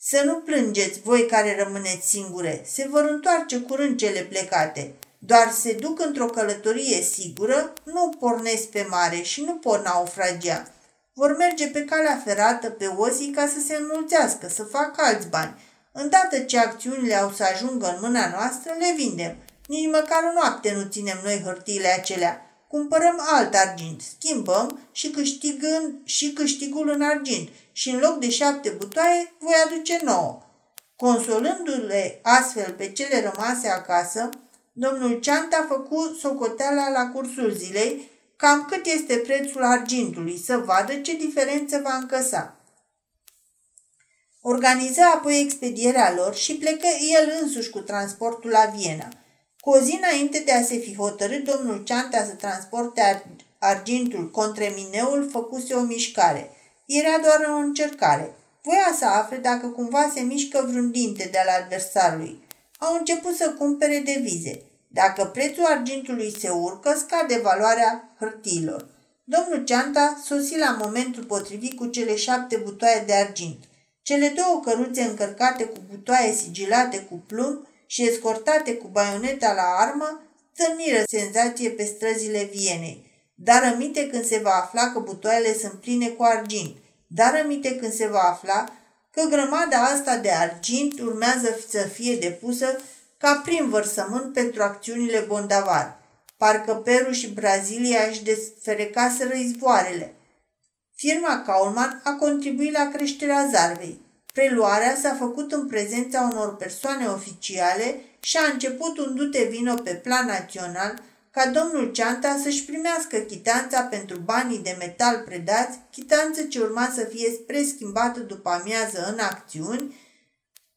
Să nu plângeți voi care rămâneți singure, se vor întoarce curând cele plecate. Doar se duc într-o călătorie sigură, nu pornesc pe mare și nu por naufragia. Vor merge pe calea ferată, pe ozii, ca să se înmulțească, să facă alți bani. Îndată ce acțiunile au să ajungă în mâna noastră, le vindem. Nici măcar o noapte nu ținem noi hârtiile acelea. Cumpărăm alt argint, schimbăm și, câștigând, și câștigul în argint și în loc de șapte butoaie voi aduce nouă. Consolându-le astfel pe cele rămase acasă, domnul Ceant a făcut socoteala la cursul zilei cam cât este prețul argintului, să vadă ce diferență va încăsa. Organiza apoi expedierea lor și plecă el însuși cu transportul la Viena. Cu o zi înainte de a se fi hotărât domnul Ceanta să transporte argintul contra mineul, făcuse o mișcare. Era doar o încercare. Voia să afle dacă cumva se mișcă vreun dinte de-al adversarului. Au început să cumpere devize. Dacă prețul argintului se urcă, scade valoarea hârtiilor. Domnul Ceanta sosi la momentul potrivit cu cele șapte butoaie de argint. Cele două căruțe încărcate cu butoaie sigilate cu plumb și escortate cu baioneta la armă stârniră senzație pe străzile Vienei. Dar aminte când se va afla că butoaiele sunt pline cu argint. Dar aminte când se va afla că grămada asta de argint urmează să fie depusă ca prin vărsământ pentru acțiunile bondavar. Parcă Peru și Brazilia își desferecaseră izvoarele. Firma Kaulman a contribuit la creșterea zarvei. Preluarea s-a făcut în prezența unor persoane oficiale și a început un dute vino pe plan național ca domnul Ceanta să-și primească chitanța pentru banii de metal predați, chitanță ce urma să fie spre schimbată după amiază în acțiuni,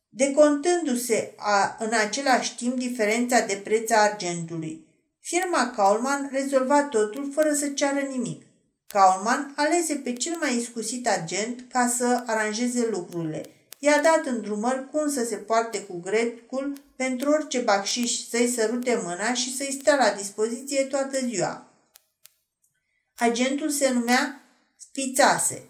decontându-se a, în același timp diferența de preț a argentului. Firma Kaulman rezolva totul fără să ceară nimic. Kaulman alese pe cel mai iscusit agent ca să aranjeze lucrurile. I-a dat îndrumări cum să se poarte cu grecul pentru orice bacșiș să-i sărute mâna și să-i stea la dispoziție toată ziua. Agentul se numea Spițase.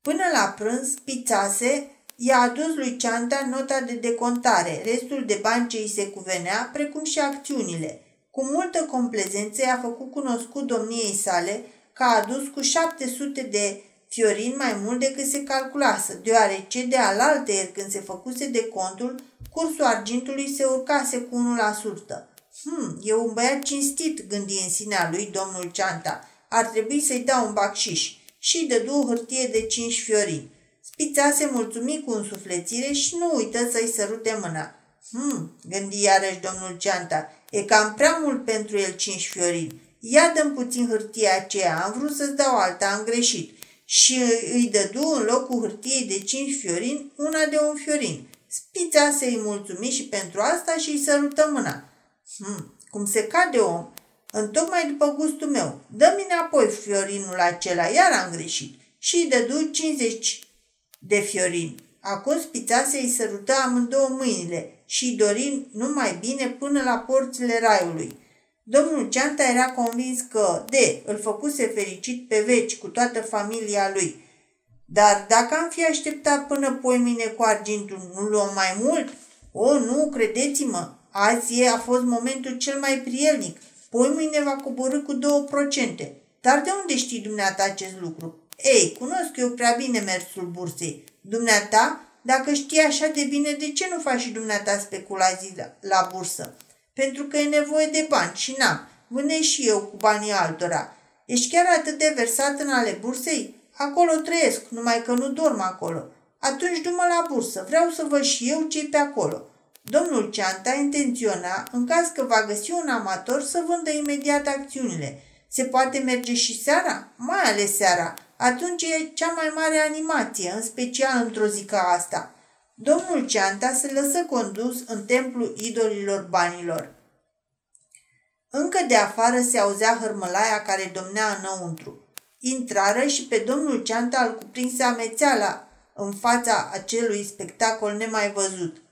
Până la prânz, Spițase i-a adus lui Ceanta nota de decontare, restul de bani ce îi se cuvenea, precum și acțiunile – cu multă complezență i-a făcut cunoscut domniei sale că a adus cu 700 de fiorin mai mult decât se calculase, deoarece de alaltă ieri când se făcuse de contul, cursul argintului se urcase cu 1%. Hmm, e un băiat cinstit, gândi în sinea lui domnul Ceanta. Ar trebui să-i dau un bacșiș. Și dădu o hârtie de 5 fiorini. Spița se mulțumi cu însuflețire și nu uită să-i sărute mâna. Hmm, gândi iarăși domnul Ceanta, E cam prea mult pentru el cinci fiorini. Ia dăm puțin hârtia aceea, am vrut să-ți dau alta, am greșit. Și îi dădu în locul hârtiei de cinci fiorini una de un fiorin. Spița să-i mulțumi și pentru asta și îi sărută mâna. Hmm, cum se cade om, întocmai după gustul meu. Dă-mi înapoi fiorinul acela, iar am greșit. Și îi dădu 50 de fiorini. Acum spița să-i sărută amândouă mâinile și dori numai bine până la porțile raiului. Domnul Ceanta era convins că, de, îl făcuse fericit pe veci cu toată familia lui. Dar dacă am fi așteptat până poimine cu argintul, nu luăm mai mult? O, nu, credeți-mă, azi a fost momentul cel mai prielnic. Poimine va coborâ cu 2%. Dar de unde știi dumneata acest lucru? Ei, cunosc eu prea bine mersul bursei. Dumneata dacă știi așa de bine, de ce nu faci și dumneata speculații la, la bursă? Pentru că e nevoie de bani și n-am. Vânesc și eu cu banii altora. Ești chiar atât de versat în ale bursei? Acolo trăiesc, numai că nu dorm acolo. Atunci du-mă la bursă, vreau să văd și eu ce pe acolo. Domnul Ceanta intenționa, în caz că va găsi un amator, să vândă imediat acțiunile. Se poate merge și seara? Mai ales seara, atunci e cea mai mare animație, în special într-o zi ca asta. Domnul Ceanta se lăsă condus în templul idolilor banilor. Încă de afară se auzea hărmălaia care domnea înăuntru. Intrară și pe domnul Ceanta îl cuprinse amețeala în fața acelui spectacol nemai văzut.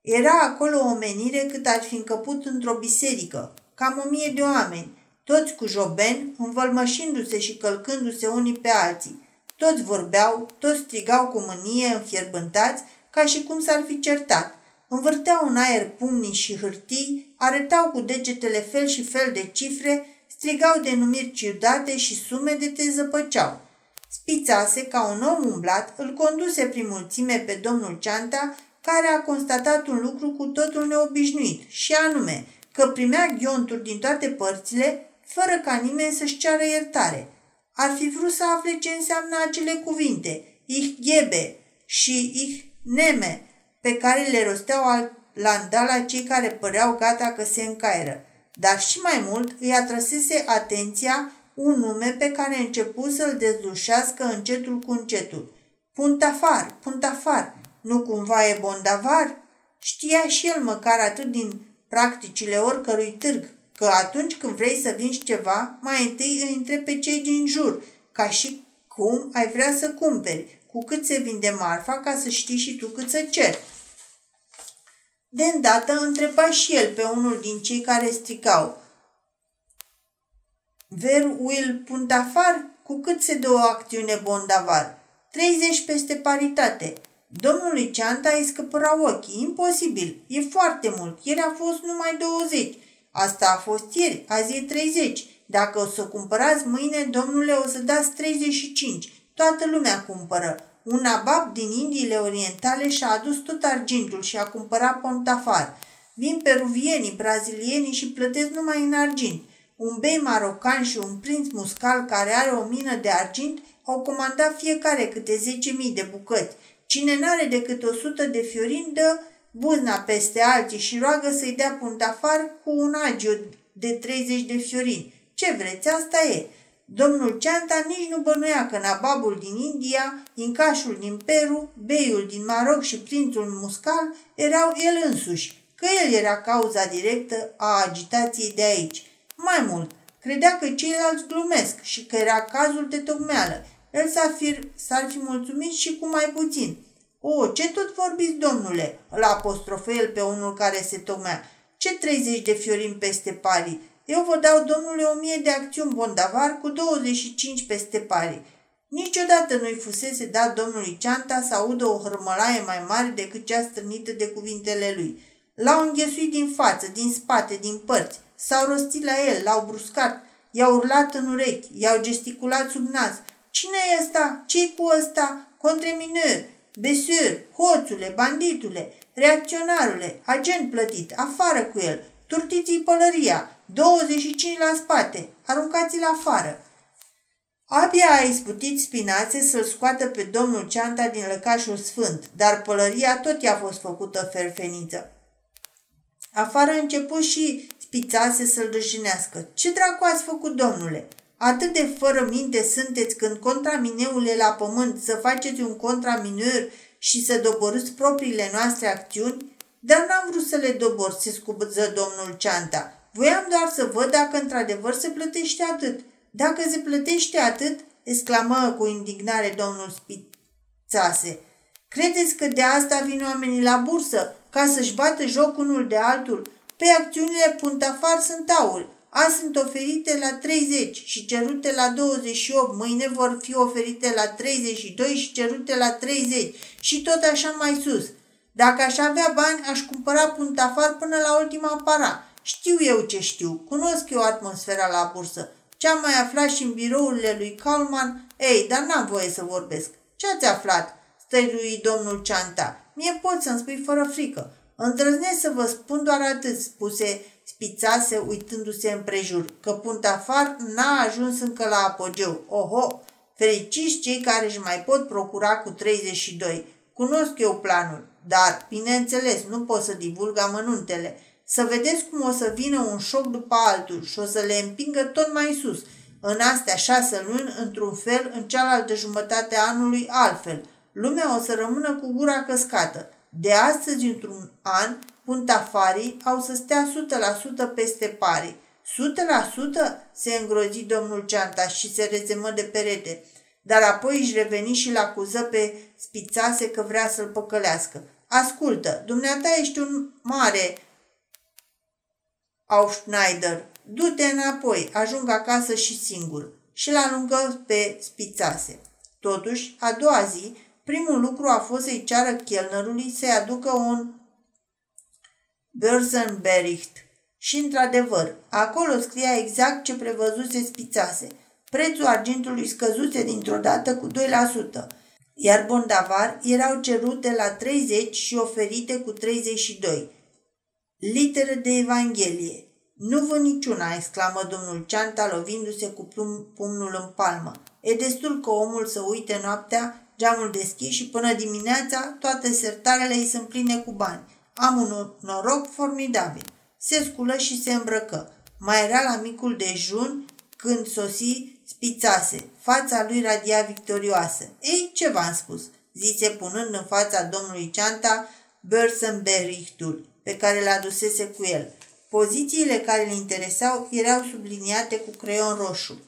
Era acolo o menire cât ar fi încăput într-o biserică, cam o mie de oameni, toți cu jobeni, învălmășindu-se și călcându-se unii pe alții. Toți vorbeau, toți strigau cu mânie înfierbântați, ca și cum s-ar fi certat. Învârteau în aer pumnii și hârtii, arătau cu degetele fel și fel de cifre, strigau denumiri ciudate și sume de te zăpăceau. Spițase, ca un om umblat, îl conduse prin mulțime pe domnul Ceanta, care a constatat un lucru cu totul neobișnuit, și anume că primea ghionturi din toate părțile, fără ca nimeni să-și ceară iertare. Ar fi vrut să afle ce înseamnă acele cuvinte, ich gebe și ich neme, pe care le rosteau la îndala cei care păreau gata că se încaieră. Dar și mai mult îi atrăsese atenția un nume pe care început să-l dezlușească încetul cu încetul. Puntafar, puntafar, nu cumva e bondavar? Știa și el măcar atât din practicile oricărui târg, că atunci când vrei să vinzi ceva, mai întâi îi întrebi pe cei din jur, ca și cum ai vrea să cumperi, cu cât se vinde marfa, ca să știi și tu cât să ceri. De îndată întreba și el pe unul din cei care stricau. Ver will puntafar? Cu cât se dă o acțiune bondavar? 30 peste paritate. Domnului Ceanta îi scăpăra ochii. Imposibil. E foarte mult. Ieri a fost numai 20. Asta a fost ieri. Azi e 30. Dacă o să cumpărați mâine, domnule, o să dați 35. Toată lumea cumpără. Un abab din Indiile Orientale și-a adus tot argintul și a cumpărat pontafar. Vin peruvienii, brazilienii și plătesc numai în argint. Un bei marocan și un prinț muscal care are o mină de argint au comandat fiecare câte 10.000 de bucăți. Cine n-are decât 100 de fiorini dă buzna peste alții și roagă să-i dea puntafar cu un agiu de 30 de fiorini. Ce vreți, asta e. Domnul Ceanta nici nu bănuia că nababul din India, incașul din Peru, beiul din Maroc și prințul muscal erau el însuși, că el era cauza directă a agitației de aici. Mai mult, credea că ceilalți glumesc și că era cazul de tocmeală. El s-ar fi, s-ar fi mulțumit și cu mai puțin. O, ce tot vorbiți, domnule?" îl apostrofă el pe unul care se tocmea. Ce 30 de fiorini peste pari? Eu vă dau, domnule, o mie de acțiuni bondavar cu 25 peste pari. Niciodată nu-i fusese dat domnului Ceanta să audă o hărmălaie mai mare decât cea strânită de cuvintele lui. L-au înghesuit din față, din spate, din părți. S-au rostit la el, l-au bruscat, i-au urlat în urechi, i-au gesticulat sub nas. Cine e ăsta? ce cu ăsta? Contremineur, besur, hoțule, banditule, reacționarule, agent plătit, afară cu el, turtiți pălăria, 25 la spate, aruncați-l afară. Abia a izbutit spinațe să-l scoată pe domnul Ceanta din lăcașul sfânt, dar pălăria tot i-a fost făcută ferfeniță. Afară a început și spițase să-l dăjinească. Ce dracu ați făcut, domnule? Atât de fără minte sunteți când contramineule la pământ să faceți un contramineur și să doborâți propriile noastre acțiuni? Dar n-am vrut să le dobor, se scubăză domnul Ceanta. Voiam doar să văd dacă într-adevăr se plătește atât. Dacă se plătește atât, exclamă cu indignare domnul Spițase. Credeți că de asta vin oamenii la bursă, ca să-și bată joc unul de altul? Pe acțiunile puntafar sunt aur. Azi sunt oferite la 30 și cerute la 28, mâine vor fi oferite la 32 și cerute la 30 și tot așa mai sus. Dacă aș avea bani, aș cumpăra puntafar până la ultima para știu eu ce știu, cunosc eu atmosfera la bursă. Ce-am mai aflat și în birourile lui Kalman, ei, dar n-am voie să vorbesc. Ce ați aflat? stălui domnul Ceanta. Mie pot să-mi spui fără frică. Îndrăznesc să vă spun doar atât, spuse spițase uitându-se împrejur, că Puntafar n-a ajuns încă la apogeu. Oho! Fericiți cei care își mai pot procura cu 32. Cunosc eu planul, dar, bineînțeles, nu pot să divulg amănuntele. Să vedeți cum o să vină un șoc după altul și o să le împingă tot mai sus. În astea șase luni, într-un fel, în cealaltă jumătate a anului, altfel. Lumea o să rămână cu gura căscată. De astăzi, într-un an, puntafarii au să stea 100% peste pari. 100%? se îngrozi domnul Ceanta și se rezemă de perete. Dar apoi își reveni și l acuză pe spițase că vrea să-l păcălească. Ascultă, dumneata ești un mare au Schneider, du-te înapoi, ajung acasă și singur. Și l alungă pe spițase. Totuși, a doua zi, primul lucru a fost să-i ceară chelnerului să-i aducă un Börsenbericht. Și într-adevăr, acolo scria exact ce prevăzuse spițase. Prețul argintului scăzuse dintr-o dată cu 2%. iar bondavar erau cerute la 30 și oferite cu 32. Literă de Evanghelie. Nu vă niciuna, exclamă domnul Ceanta lovindu-se cu pumnul în palmă. E destul că omul să uite noaptea, geamul deschis și până dimineața toate sertarele îi sunt pline cu bani. Am un noroc formidabil. Se sculă și se îmbrăcă. Mai era la micul dejun când sosi spițase. Fața lui radia victorioasă. Ei, ce v-am spus? zise punând în fața domnului Ceanta Börsenberichtul, pe care l adusese cu el. Pozițiile care îl interesau erau subliniate cu creion roșu.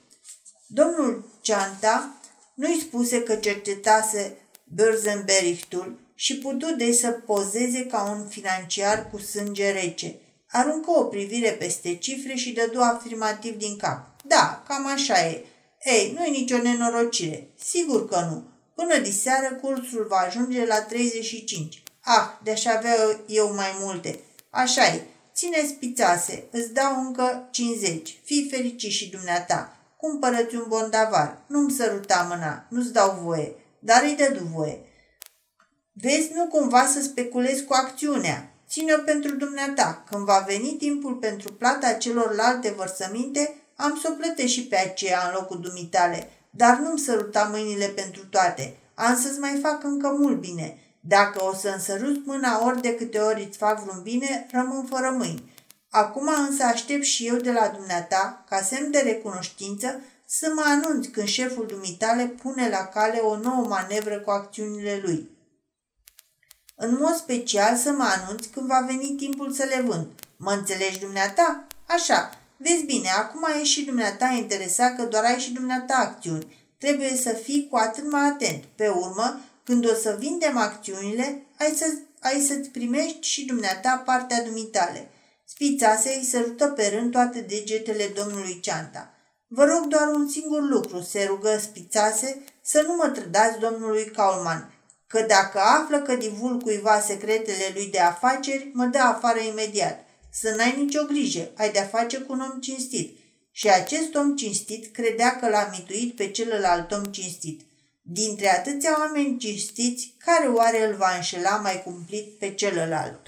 Domnul Ceanta nu-i spuse că cercetase Börsenberichtul și putu de să pozeze ca un financiar cu sânge rece. Aruncă o privire peste cifre și dădu afirmativ din cap. Da, cam așa e. Ei, nu e nicio nenorocire. Sigur că nu. Până diseară cursul va ajunge la 35. Ah, de-aș avea eu mai multe. Așa e. Ține spițase, îți dau încă 50. Fii fericit și dumneata. Cumpără-ți un bondavar. Nu-mi săruta mâna, nu-ți dau voie, dar îi dădu voie. Vezi, nu cumva să speculezi cu acțiunea. Ține-o pentru dumneata. Când va veni timpul pentru plata celorlalte vărsăminte, am să o plătesc și pe aceea în locul dumitale, dar nu-mi săruta mâinile pentru toate. Am să-ți mai fac încă mult bine. Dacă o să însărut mâna ori de câte ori îți fac vreun bine, rămân fără mâini. Acum însă aștept și eu de la dumneata, ca semn de recunoștință, să mă anunț când șeful dumitale pune la cale o nouă manevră cu acțiunile lui. În mod special să mă anunț când va veni timpul să le vând. Mă înțelegi dumneata? Așa, Vezi bine, acum ai și dumneata interesat că doar ai și dumneata acțiuni. Trebuie să fii cu atât mai atent. Pe urmă, când o să vindem acțiunile, ai, să, ai să-ți primești și dumneata partea dumitale. Spițase îi sărută pe rând toate degetele domnului Ceanta. Vă rog doar un singur lucru, se rugă Spițase, să nu mă trădați domnului Kaulman, că dacă află că divul cuiva secretele lui de afaceri, mă dă afară imediat. Să n-ai nicio grijă, ai de-a face cu un om cinstit. Și acest om cinstit credea că l-a mituit pe celălalt om cinstit. Dintre atâția oameni cinstiți, care oare îl va înșela mai cumplit pe celălalt?